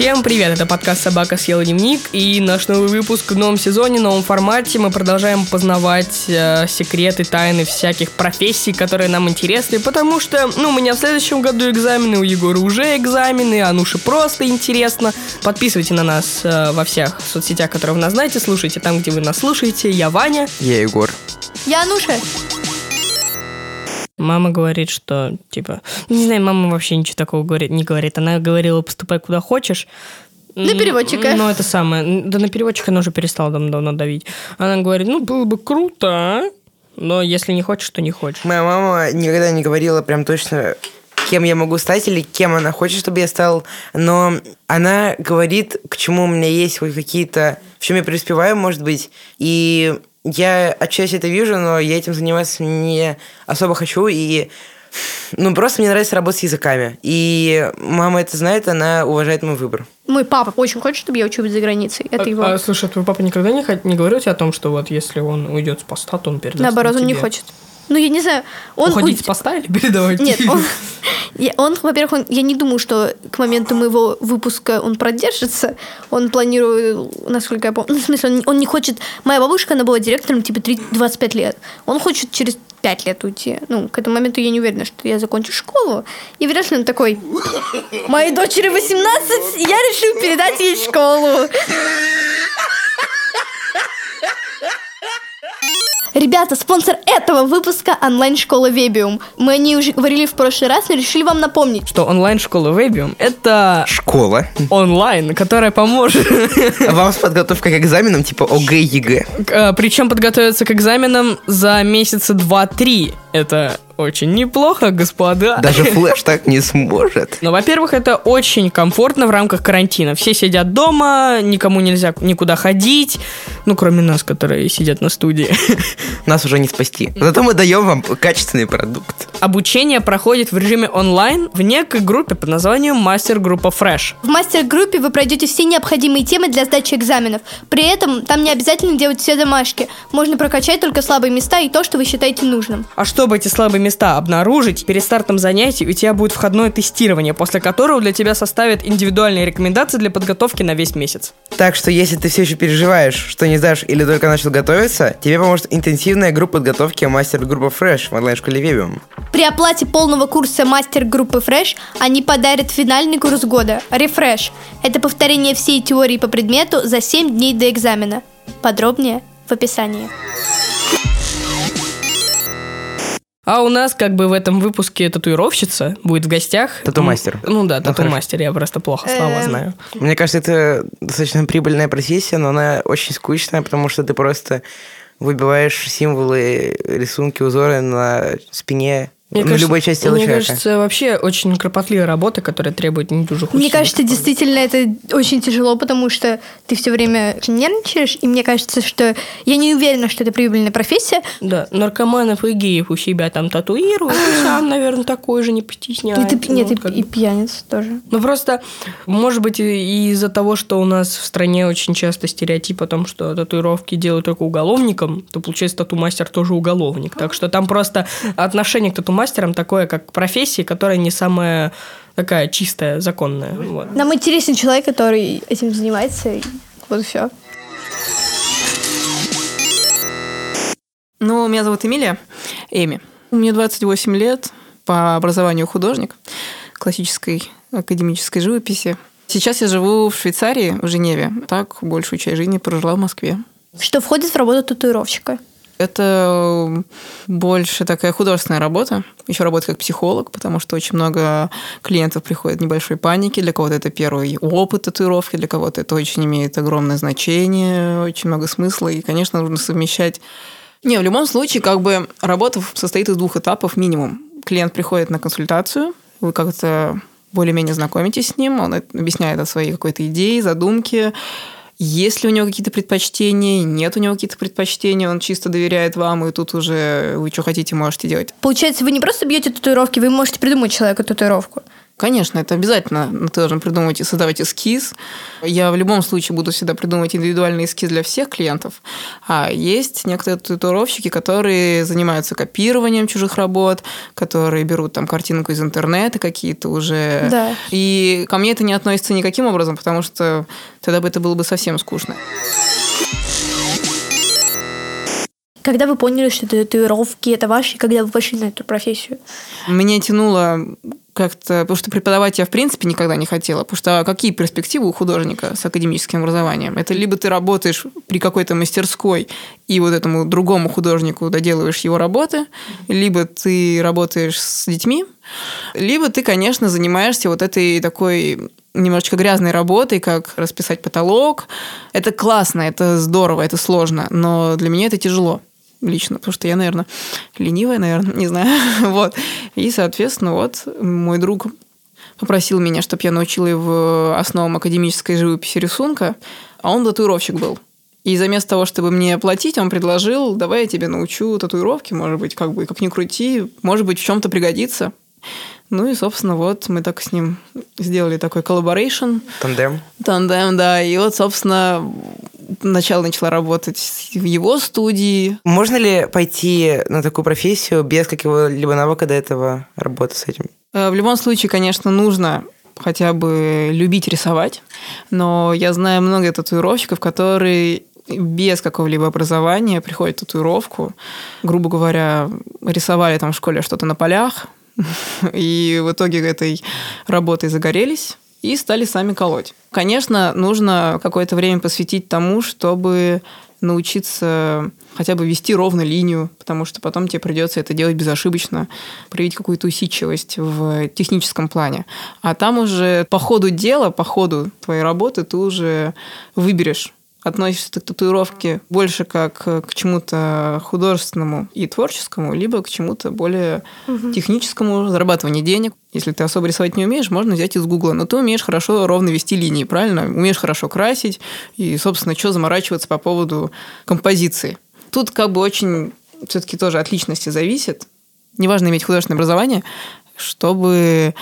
Всем привет, это подкаст «Собака съела дневник» и наш новый выпуск в новом сезоне, новом формате. Мы продолжаем познавать э, секреты, тайны всяких профессий, которые нам интересны, потому что, ну, у меня в следующем году экзамены, у Егора уже экзамены, а Ануше просто интересно. Подписывайте на нас э, во всех соцсетях, которые вы нас знаете, слушайте там, где вы нас слушаете. Я Ваня. Я Егор. Я Ануша. Мама говорит, что, типа, не знаю, мама вообще ничего такого говорит, не говорит. Она говорила, поступай куда хочешь. На переводчика. Ну, это самое. Да на переводчика она уже перестала давно давить. Она говорит, ну, было бы круто, а? но если не хочешь, то не хочешь. Моя мама никогда не говорила прям точно, кем я могу стать или кем она хочет, чтобы я стал, но она говорит, к чему у меня есть хоть какие-то, в чем я преуспеваю, может быть, и я отчасти это вижу, но я этим заниматься не особо хочу, и ну, просто мне нравится работать с языками. И мама это знает, она уважает мой выбор. Мой папа очень хочет, чтобы я училась за границей. Это а, его. А, слушай, а твой папа никогда не, не говорил тебе о том, что вот если он уйдет с поста, то он передаст Наоборот, он тебе? не хочет. Ну, я не знаю. Он Уходить уйд- с поста или передавать? Нет, он, я- он, во-первых, он, я не думаю, что к моменту моего выпуска он продержится. Он планирует, насколько я помню, ну, в смысле, он, он не хочет... Моя бабушка, она была директором типа 3 25 лет. Он хочет через 5 лет уйти. Ну, к этому моменту я не уверена, что я закончу школу. И вряд ли он такой, моей дочери 18, я решил передать ей школу. Ребята, спонсор этого выпуска онлайн-школа Вебиум. Мы о ней уже говорили в прошлый раз, но решили вам напомнить. Что онлайн-школа Webium – это Школа. онлайн, которая поможет А вам с подготовкой к экзаменам типа ОГЭ, ЕГЭ. Причем подготовиться к экзаменам за месяца 2-3. Это очень неплохо, господа. Даже Флеш так не сможет. Ну, во-первых, это очень комфортно в рамках карантина. Все сидят дома, никому нельзя никуда ходить. Ну, кроме нас, которые сидят на студии. Нас уже не спасти. Зато мы даем вам качественный продукт. Обучение проходит в режиме онлайн в некой группе под названием Мастер-группа Fresh. В мастер-группе вы пройдете все необходимые темы для сдачи экзаменов. При этом там не обязательно делать все домашки. Можно прокачать только слабые места и то, что вы считаете нужным. А чтобы эти слабые места обнаружить, перед стартом занятий у тебя будет входное тестирование, после которого для тебя составят индивидуальные рекомендации для подготовки на весь месяц. Так что если ты все еще переживаешь, что не сдашь или только начал готовиться, тебе поможет интенсивная группа подготовки мастер-группа Fresh в онлайн-школе Вебиум. При оплате полного курса мастер-группы Fresh они подарят финальный курс года – Refresh. Это повторение всей теории по предмету за 7 дней до экзамена. Подробнее в описании. А у нас как бы в этом выпуске татуировщица будет в гостях. Тату-мастер. Ну да, Ну, тату-мастер, я просто плохо слова Эм. знаю. Мне кажется, это достаточно прибыльная профессия, но она очень скучная, потому что ты просто выбиваешь символы, рисунки, узоры на спине, Мне кажется- любой части тела Мне человека. кажется, вообще очень кропотливая работа, которая требует недюжих Мне усилий. кажется, действительно это очень тяжело, потому что ты все время нервничаешь, и мне кажется, что я не уверена, что это прибыльная профессия. Да, наркоманов и геев у себя там татуируют, и сам, наверное, такой же не И постесняется. ты- нет, Ну, и, как и пьяниц тоже. Ну, просто, может быть, и из-за того, что у нас в стране очень часто стереотип о том, что татуировки делают только уголовникам, то, получается, тату-мастер тоже уголовник. Так что там просто отношение к тату-мастерам такое, как к профессии, которая не самая такая чистая, законная. Вот. Нам интересен человек, который этим занимается, и вот все. Ну, меня зовут Эмилия, Эми. Мне 28 лет, по образованию художник классической академической живописи. Сейчас я живу в Швейцарии, в Женеве. Так, большую часть жизни прожила в Москве. Что входит в работу татуировщика? Это больше такая художественная работа. Еще работа как психолог, потому что очень много клиентов приходит в небольшой паники. Для кого-то это первый опыт татуировки, для кого-то это очень имеет огромное значение, очень много смысла. И, конечно, нужно совмещать не, в любом случае, как бы работа состоит из двух этапов минимум. Клиент приходит на консультацию, вы как-то более-менее знакомитесь с ним, он объясняет о своей какой-то идее, задумке, есть ли у него какие-то предпочтения, нет у него каких-то предпочтений, он чисто доверяет вам, и тут уже вы что хотите, можете делать. Получается, вы не просто бьете татуировки, вы можете придумать человеку татуировку. Конечно, это обязательно. Ну, ты должен придумать и создавать эскиз. Я в любом случае буду всегда придумывать индивидуальный эскиз для всех клиентов. А есть некоторые татуировщики, которые занимаются копированием чужих работ, которые берут там картинку из интернета какие-то уже. Да. И ко мне это не относится никаким образом, потому что тогда бы это было бы совсем скучно. Когда вы поняли, что татуировки это ваши, когда вы пошли на эту профессию? Меня тянуло как-то... Потому что преподавать я, в принципе, никогда не хотела. Потому что какие перспективы у художника с академическим образованием? Это либо ты работаешь при какой-то мастерской и вот этому другому художнику доделываешь его работы, либо ты работаешь с детьми, либо ты, конечно, занимаешься вот этой такой немножечко грязной работой, как расписать потолок. Это классно, это здорово, это сложно, но для меня это тяжело лично, потому что я, наверное, ленивая, наверное, не знаю. вот. И, соответственно, вот мой друг попросил меня, чтобы я научила его основам академической живописи рисунка, а он татуировщик был. И заместо того, чтобы мне платить, он предложил, давай я тебе научу татуировки, может быть, как бы, как ни крути, может быть, в чем-то пригодится. Ну и, собственно, вот мы так с ним сделали такой collaboration. Тандем. Тандем, да. И вот, собственно, начало начала работать в его студии. Можно ли пойти на такую профессию без какого-либо навыка до этого работы с этим? Э, в любом случае, конечно, нужно хотя бы любить рисовать, но я знаю много татуировщиков, которые без какого-либо образования приходят в татуировку, грубо говоря, рисовали там в школе что-то на полях, и в итоге этой работой загорелись, и стали сами колоть. Конечно, нужно какое-то время посвятить тому, чтобы научиться хотя бы вести ровно линию, потому что потом тебе придется это делать безошибочно, проявить какую-то усидчивость в техническом плане. А там уже по ходу дела, по ходу твоей работы ты уже выберешь, относишься к татуировке больше как к чему-то художественному и творческому, либо к чему-то более угу. техническому, зарабатыванию денег. Если ты особо рисовать не умеешь, можно взять из Гугла. Но ты умеешь хорошо ровно вести линии, правильно? Умеешь хорошо красить. И, собственно, что заморачиваться по поводу композиции. Тут как бы очень все-таки тоже от личности зависит. Неважно иметь художественное образование, чтобы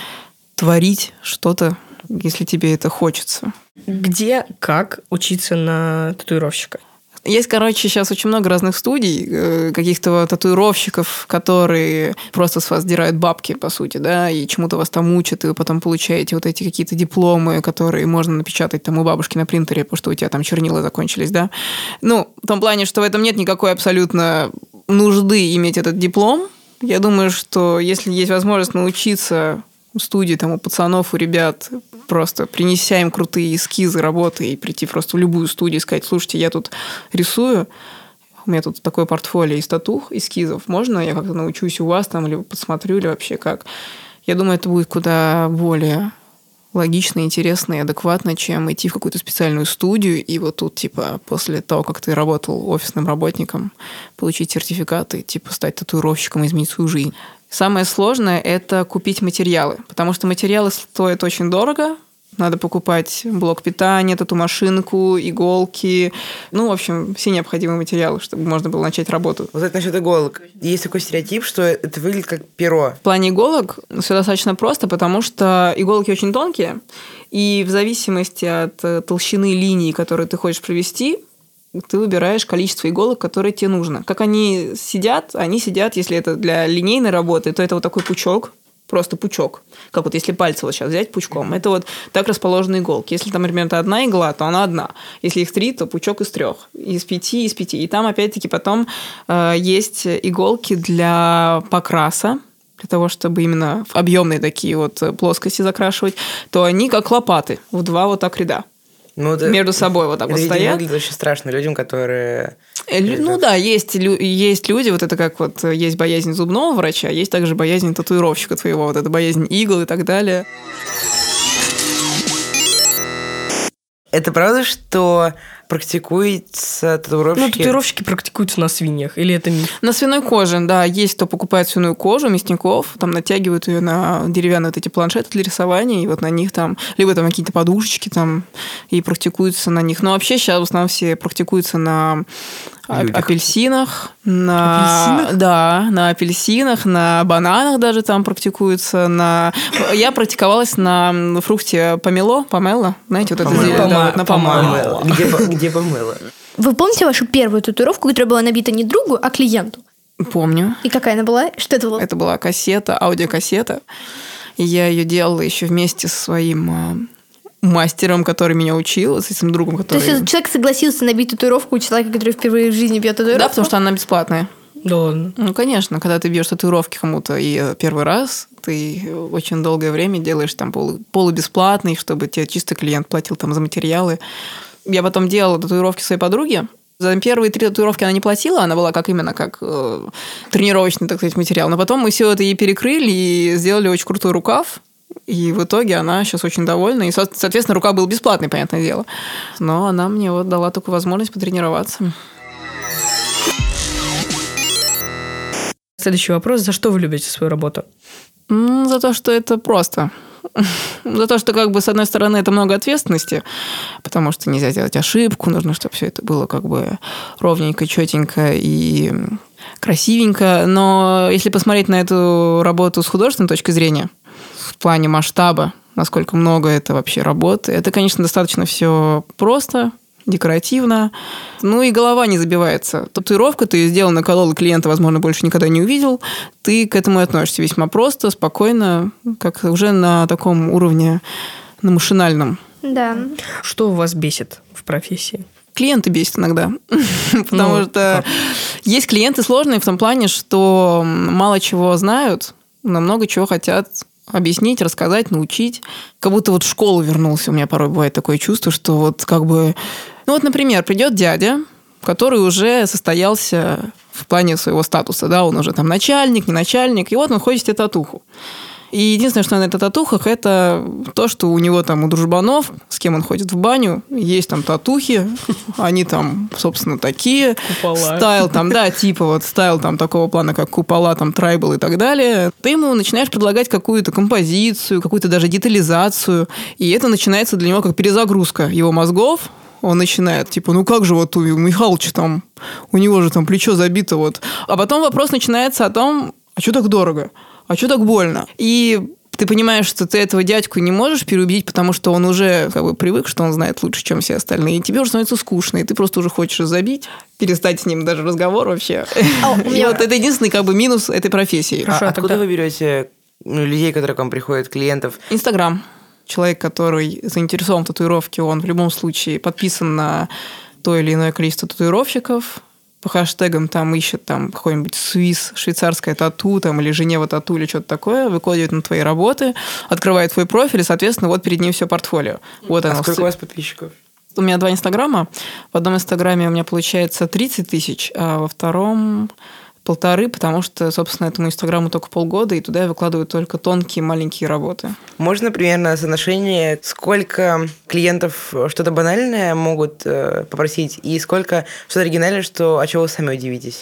творить что-то если тебе это хочется. Где, как учиться на татуировщика? Есть, короче, сейчас очень много разных студий, э, каких-то татуировщиков, которые просто с вас дирают бабки, по сути, да, и чему-то вас там учат, и вы потом получаете вот эти какие-то дипломы, которые можно напечатать там у бабушки на принтере, потому что у тебя там чернила закончились, да. Ну, в том плане, что в этом нет никакой абсолютно нужды иметь этот диплом. Я думаю, что если есть возможность научиться студии, там, у пацанов, у ребят, просто принеся им крутые эскизы работы и прийти просто в любую студию и сказать, слушайте, я тут рисую, у меня тут такое портфолио из татух, эскизов, можно я как-то научусь у вас там, либо посмотрю, или вообще как? Я думаю, это будет куда более логично, интересно и адекватно, чем идти в какую-то специальную студию и вот тут, типа, после того, как ты работал офисным работником, получить сертификаты, типа, стать татуировщиком, изменить свою жизнь. Самое сложное – это купить материалы, потому что материалы стоят очень дорого, надо покупать блок питания, тату-машинку, иголки. Ну, в общем, все необходимые материалы, чтобы можно было начать работу. Вот это насчет иголок. Есть такой стереотип, что это выглядит как перо. В плане иголок все достаточно просто, потому что иголки очень тонкие, и в зависимости от э, толщины линии, которую ты хочешь провести, ты выбираешь количество иголок, которые тебе нужно. Как они сидят? Они сидят, если это для линейной работы, то это вот такой пучок, просто пучок. Как вот если пальцы вот сейчас взять пучком, это вот так расположены иголки. Если там, например, это одна игла, то она одна. Если их три, то пучок из трех. Из пяти, из пяти. И там, опять-таки, потом э, есть иголки для покраса, для того, чтобы именно объемные такие вот плоскости закрашивать, то они как лопаты в два вот так ряда. Ну, это, между собой вот так вот стоят. выглядит очень страшно людям, которые... Э, ну да, есть, есть люди, вот это как вот есть боязнь зубного врача, есть также боязнь татуировщика твоего, вот это боязнь игл и так далее. Это правда, что практикуется татуировщики? Ну, татуировщики практикуются на свиньях, или это миф? На свиной коже, да. Есть кто покупает свиную кожу, мясников, там натягивают ее на деревянные вот эти планшеты для рисования, и вот на них там, либо там какие-то подушечки там, и практикуются на них. Но вообще сейчас в основном все практикуются на людях. апельсинах, на да, на апельсинах, на бананах даже там практикуются. На я практиковалась на фрукте помело, помело, знаете, вот это Помело. зелье, да, на помело. Где, где помыла? Вы помните вашу первую татуировку, которая была набита не другу, а клиенту? Помню. И какая она была? Что это было? Это была кассета, аудиокассета. И я ее делала еще вместе со своим а, мастером, который меня учил, с этим другом, То который... есть человек согласился набить татуировку у человека, который впервые в жизни бьет татуировку? Да, потому что она бесплатная. Да ладно. Ну, конечно, когда ты бьешь татуировки кому-то и первый раз, ты очень долгое время делаешь там полу, полубесплатный, чтобы тебе чисто клиент платил там за материалы. Я потом делала татуировки своей подруге. За первые три татуировки она не платила, она была как именно как э, тренировочный, так сказать, материал. Но потом мы все это ей перекрыли и сделали очень крутой рукав. И в итоге она сейчас очень довольна. И, со- соответственно, рука был бесплатный, понятное дело. Но она мне вот дала такую возможность потренироваться. Следующий вопрос. За что вы любите свою работу? За то, что это просто. За то, что, как бы, с одной стороны, это много ответственности, потому что нельзя сделать ошибку, нужно, чтобы все это было как бы ровненько, четенько и красивенько. Но если посмотреть на эту работу с художественной точки зрения, в плане масштаба, насколько много это вообще работы, это, конечно, достаточно все просто, декоративно. Ну и голова не забивается. Татуировка, ты ее сделал, наколол, и клиента, возможно, больше никогда не увидел. Ты к этому и относишься весьма просто, спокойно, как уже на таком уровне, на машинальном. Да. Что вас бесит в профессии? Клиенты бесит иногда. Потому Ну, что есть клиенты сложные в том плане, что мало чего знают, но много чего хотят объяснить, рассказать, научить. Как будто вот в школу вернулся. У меня порой бывает такое чувство, что вот как бы... Ну вот, например, придет дядя, который уже состоялся в плане своего статуса, да, он уже там начальник, не начальник, и вот он ходит себе татуху. И единственное, что на этих татухах, это то, что у него там у дружбанов, с кем он ходит в баню, есть там татухи, они там, собственно, такие. Купола. Стайл там, да, типа вот стайл там такого плана, как купола, там трайбл и так далее. Ты ему начинаешь предлагать какую-то композицию, какую-то даже детализацию, и это начинается для него как перезагрузка его мозгов, он начинает, типа, ну как же вот у Михалыча там, у него же там плечо забито вот. А потом вопрос начинается о том, а что так дорого? А что так больно? И ты понимаешь, что ты этого дядьку не можешь переубедить, потому что он уже как бы привык, что он знает лучше, чем все остальные. И тебе уже становится скучно, и ты просто уже хочешь забить, перестать с ним даже разговор вообще. А, у И меня- вот это единственный как бы минус этой профессии. Хорошо, а а откуда вы берете ну, людей, которые к вам приходят, клиентов? Инстаграм. Человек, который заинтересован в татуировке, он в любом случае подписан на то или иное количество татуировщиков. По хэштегам там ищет там какой-нибудь Свис, швейцарская тату там, или Женева тату или что-то такое, выкладывает на твои работы, открывает твой профиль, и, соответственно, вот перед ним все портфолио. Вот А оно. сколько у вас подписчиков? У меня два инстаграма. В одном инстаграме у меня получается 30 тысяч, а во втором полторы, потому что, собственно, этому инстаграму только полгода, и туда я выкладываю только тонкие маленькие работы. Можно примерно соотношение, сколько клиентов что-то банальное могут э, попросить, и сколько что-то оригинальное, что, о чем вы сами удивитесь?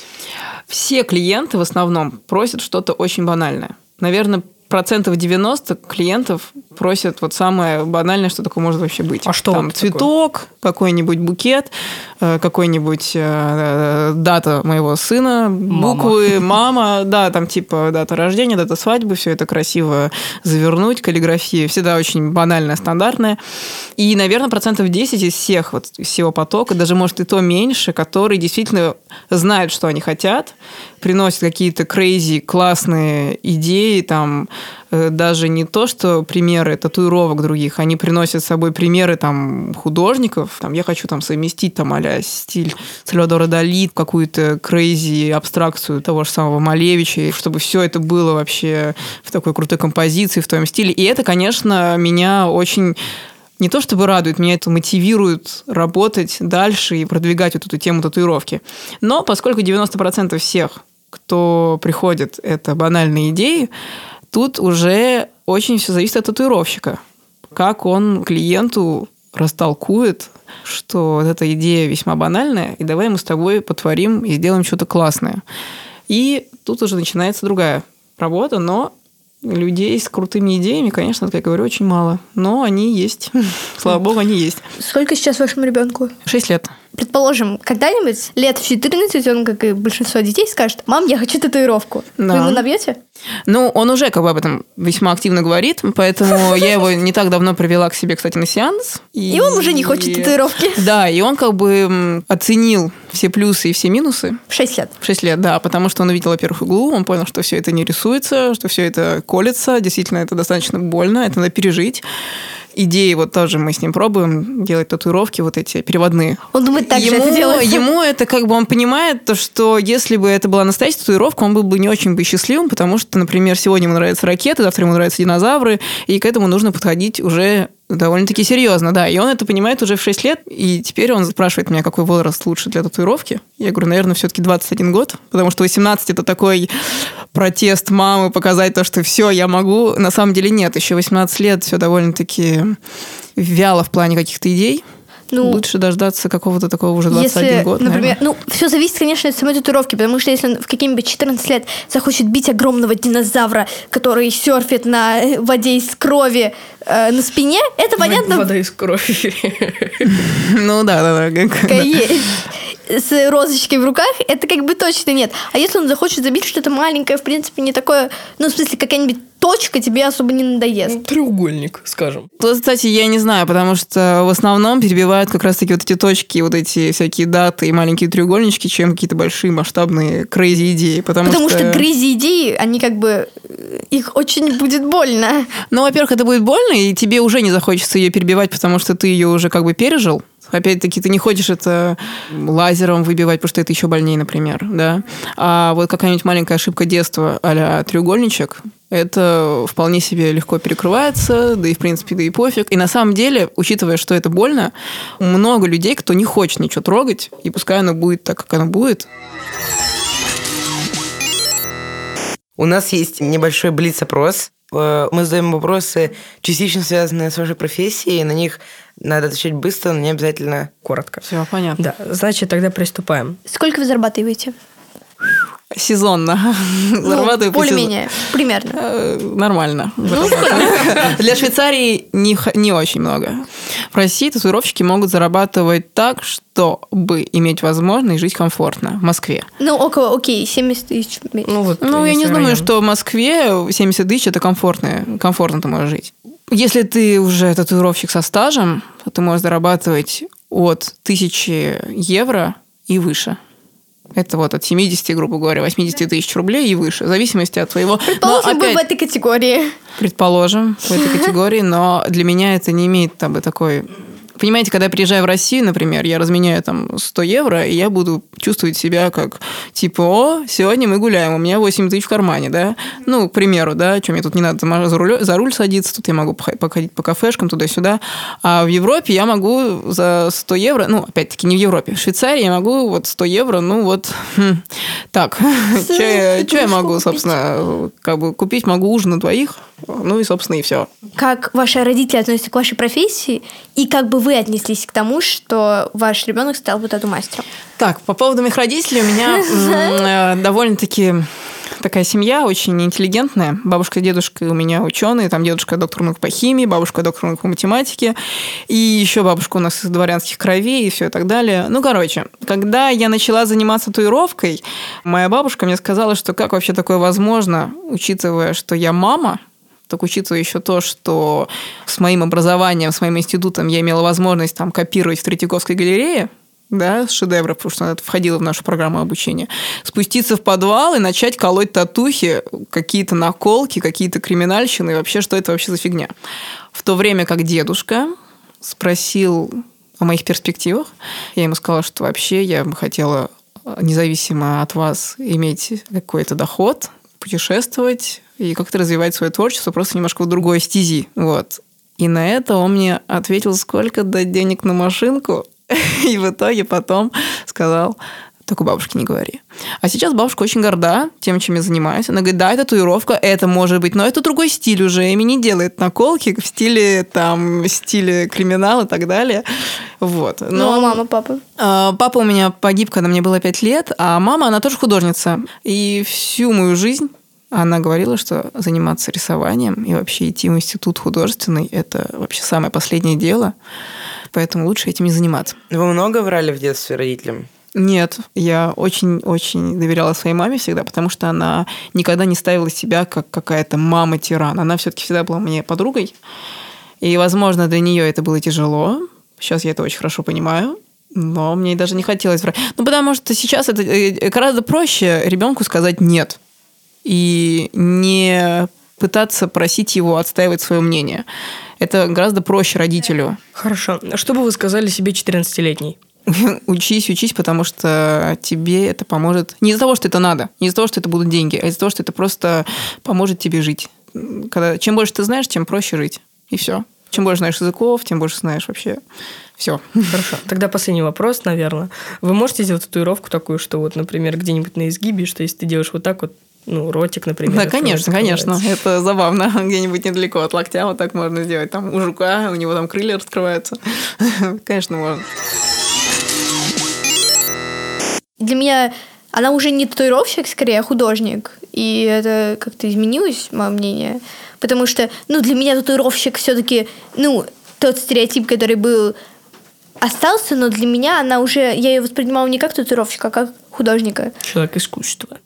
Все клиенты в основном просят что-то очень банальное. Наверное, процентов 90 клиентов просят вот самое банальное, что такое может вообще быть. А что Там вот такое? цветок, какой-нибудь букет, э, какой-нибудь э, дата моего сына, буквы, мама, да, там типа дата рождения, дата свадьбы, все это красиво завернуть, каллиграфия, всегда очень банальная, стандартная. И, наверное, процентов 10 из всех, вот из всего потока, даже, может, и то меньше, которые действительно знают, что они хотят, приносят какие-то crazy, классные идеи, там, даже не то, что примеры татуировок других, они приносят с собой примеры там художников, там, я хочу там совместить там а стиль Сальвадора Дали, какую-то crazy абстракцию того же самого Малевича, чтобы все это было вообще в такой крутой композиции, в твоем стиле. И это, конечно, меня очень не то чтобы радует, меня это мотивирует работать дальше и продвигать вот эту тему татуировки. Но поскольку 90% всех, кто приходит, это банальные идеи, тут уже очень все зависит от татуировщика. Как он клиенту растолкует, что вот эта идея весьма банальная, и давай мы с тобой потворим и сделаем что-то классное. И тут уже начинается другая работа, но людей с крутыми идеями, конечно, как я говорю, очень мало. Но они есть. Слава богу, они есть. Сколько сейчас вашему ребенку? Шесть лет. Предположим, когда-нибудь лет в 14 он, как и большинство детей, скажет, мам, я хочу татуировку. Да. Вы ему набьете? Ну, он уже как бы об этом весьма активно говорит, поэтому я его не так давно привела к себе, кстати, на сеанс. И он уже не хочет татуировки. Да, и он как бы оценил все плюсы и все минусы. В 6 лет. В 6 лет, да, потому что он увидел, во-первых, иглу, он понял, что все это не рисуется, что все это колется, действительно, это достаточно больно, это надо пережить. Идеи вот тоже мы с ним пробуем делать татуировки вот эти переводные. Он думает, так же ему, это делается. ему это как бы он понимает то, что если бы это была настоящая татуировка, он был бы не очень бы счастливым, потому что, например, сегодня ему нравятся ракеты, завтра ему нравятся динозавры, и к этому нужно подходить уже довольно-таки серьезно, да. И он это понимает уже в 6 лет, и теперь он спрашивает меня, какой возраст лучше для татуировки. Я говорю, наверное, все-таки 21 год, потому что 18 это такой протест мамы, показать то, что все, я могу. На самом деле нет, еще 18 лет все довольно-таки вяло в плане каких-то идей. Ну, Лучше дождаться какого-то такого уже 21 если, год, например, наверное. ну, все зависит, конечно, от самой татуировки, потому что если он в какие-нибудь 14 лет захочет бить огромного динозавра, который серфит на э, воде из крови э, на спине, это понятно, Вода из крови. Ну да, да, да. С розочкой в руках, это как бы точно нет. А если он захочет забить что-то маленькое, в принципе, не такое, ну, в смысле, какая-нибудь точка тебе особо не надоест. Ну, Треугольник, скажем. Кстати, я не знаю, потому что в основном перебивают как раз-таки вот эти точки, вот эти всякие даты и маленькие треугольнички, чем какие-то большие масштабные крейзи идеи. Потому, Потому что грызи идеи, они как бы, э, их очень будет больно. Ну, во-первых, это будет больно, и тебе уже не захочется ее перебивать, потому что ты ее уже как бы пережил. Опять-таки, ты не хочешь это лазером выбивать, потому что это еще больнее, например, да. А вот какая-нибудь маленькая ошибка детства а треугольничек, это вполне себе легко перекрывается, да и, в принципе, да и пофиг. И на самом деле, учитывая, что это больно, много людей, кто не хочет ничего трогать, и пускай оно будет так, как оно будет. У нас есть небольшой блиц-опрос. Э, Мы задаем вопросы, частично связанные с вашей профессией. На них надо отвечать быстро, но не обязательно. Коротко. Все понятно. Да, значит, тогда приступаем. Сколько вы зарабатываете? Сезонно. Ну, Зарабатываю более-менее, примерно. Э, Нормально. Ну, Для Швейцарии не, не очень много. В России татуировщики могут зарабатывать так, чтобы иметь возможность жить комфортно в Москве. Ну, около, окей, 70 тысяч. в месяц. Ну, вот, Ну, я не думаю, что в Москве 70 тысяч это комфортно, комфортно ты можешь жить. Если ты уже татуировщик со стажем, то ты можешь зарабатывать от 1000 евро и выше. Это вот от 70, грубо говоря, 80 тысяч рублей и выше, в зависимости от твоего... Но Предположим, вы опять- в этой категории. Предположим, в этой категории, но для меня это не имеет там, такой... Понимаете, когда я приезжаю в Россию, например, я разменяю там 100 евро, и я буду чувствовать себя как, типа, о, сегодня мы гуляем, у меня 8 тысяч в кармане, да? Ну, к примеру, да, что мне тут не надо за, руль, за руль садиться, тут я могу пох- походить по кафешкам туда-сюда. А в Европе я могу за 100 евро, ну, опять-таки, не в Европе, в Швейцарии я могу вот 100 евро, ну, вот, хм, так, что я могу, собственно, как бы купить могу ужин на двоих, ну и, собственно, и все. Как ваши родители относятся к вашей профессии, и как бы вы отнеслись к тому, что ваш ребенок стал вот этим мастером? Так, по поводу моих родителей, у меня э, довольно-таки такая семья очень интеллигентная. Бабушка и дедушка у меня ученые, там дедушка доктор наук по химии, бабушка доктор наук по математике, и еще бабушка у нас из дворянских кровей и все и так далее. Ну, короче, когда я начала заниматься татуировкой, моя бабушка мне сказала, что как вообще такое возможно, учитывая, что я мама, так учитывая еще то, что с моим образованием, с моим институтом я имела возможность там копировать в Третьяковской галерее, да, с шедевров, потому что это входило в нашу программу обучения, спуститься в подвал и начать колоть татухи, какие-то наколки, какие-то криминальщины, и вообще, что это вообще за фигня. В то время как дедушка спросил о моих перспективах, я ему сказала, что вообще я бы хотела независимо от вас иметь какой-то доход, путешествовать и как-то развивать свое творчество просто немножко в другой стези. Вот. И на это он мне ответил, сколько дать денег на машинку. И в итоге потом сказал, только бабушке не говори. А сейчас бабушка очень горда тем, чем я занимаюсь. Она говорит, да, это татуировка, это может быть, но это другой стиль уже. Эми не делает наколки в стиле, там, в стиле криминала и так далее. Вот. Ну, а мама, папа? А, Папа у меня погиб, когда мне было 5 лет, а мама, она тоже художница. И всю мою жизнь она говорила, что заниматься рисованием и вообще идти в институт художественный – это вообще самое последнее дело. поэтому лучше этим не заниматься. Вы много врали в детстве родителям? Нет, я очень-очень доверяла своей маме всегда, потому что она никогда не ставила себя как какая-то мама-тиран. Она все-таки всегда была мне подругой. И, возможно, для нее это было тяжело. Сейчас я это очень хорошо понимаю. Но мне даже не хотелось врать. Ну, потому что сейчас это э, гораздо проще ребенку сказать нет. И не пытаться просить его отстаивать свое мнение. Это гораздо проще родителю. Хорошо. Что бы вы сказали себе 14-летней? учись, учись, потому что тебе это поможет. Не из-за того, что это надо, не из-за того, что это будут деньги, а из-за того, что это просто поможет тебе жить. Когда, чем больше ты знаешь, тем проще жить. И все. Чем больше знаешь языков, тем больше знаешь вообще все. Хорошо. Тогда последний вопрос, наверное. Вы можете сделать татуировку такую, что вот, например, где-нибудь на изгибе, что если ты делаешь вот так вот, ну, ротик, например. Да, конечно, конечно. Это забавно. Где-нибудь недалеко от локтя вот так можно сделать. Там у жука, у него там крылья раскрываются. Конечно, можно. Для меня она уже не татуировщик, скорее, а художник. И это как-то изменилось, мое мнение. Потому что, ну, для меня татуировщик все-таки, ну, тот стереотип, который был, остался, но для меня она уже, я ее воспринимала не как татуировщика, а как художника. Человек искусства.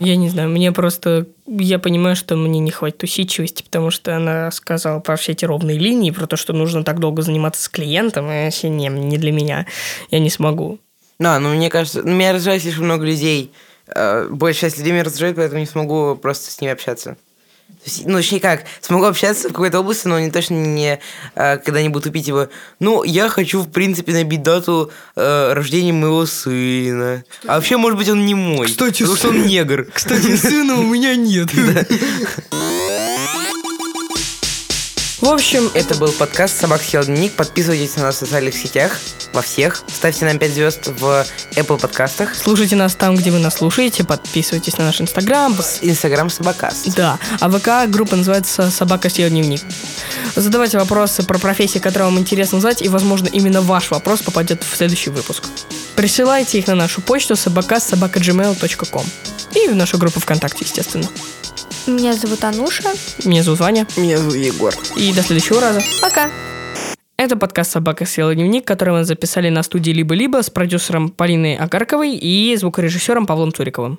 Я не знаю, мне просто... Я понимаю, что мне не хватит усидчивости, потому что она сказала про все эти ровные линии, про то, что нужно так долго заниматься с клиентом, и вообще не, не для меня. Я не смогу. Да, ну мне кажется, ну, меня раздражает слишком много людей. Э, большая часть людей меня раздражает, поэтому не смогу просто с ними общаться. Есть, ну, точнее как, смогу общаться в какой-то области, но не точно не э, когда-нибудь тупить его. Ну, я хочу, в принципе, набить дату э, рождения моего сына. А вообще, может быть, он не мой. Кстати, потому что он негр. Кстати, сына у меня нет. В общем, Это был подкаст «Собак съел дневник». Подписывайтесь на нас в социальных сетях, во всех. Ставьте нам 5 звезд в Apple подкастах. слушайте нас там, где вы нас слушаете, подписывайтесь на наш инстаграм. Инстаграм Собакаст. Да, а ВК группа называется «Собака съел дневник». Задавайте вопросы про профессии, которые вам интересно знать, и, возможно, именно ваш вопрос попадет в следующий выпуск. Присылайте их на нашу почту собака.gmail.com и в нашу группу ВКонтакте, естественно. Меня зовут Ануша. Меня зовут Ваня, Меня зовут Егор. и до следующего раза. Пока. Это подкаст «Собака съела дневник», который мы записали на студии «Либо-либо» с продюсером Полиной Агарковой и звукорежиссером Павлом Цуриковым.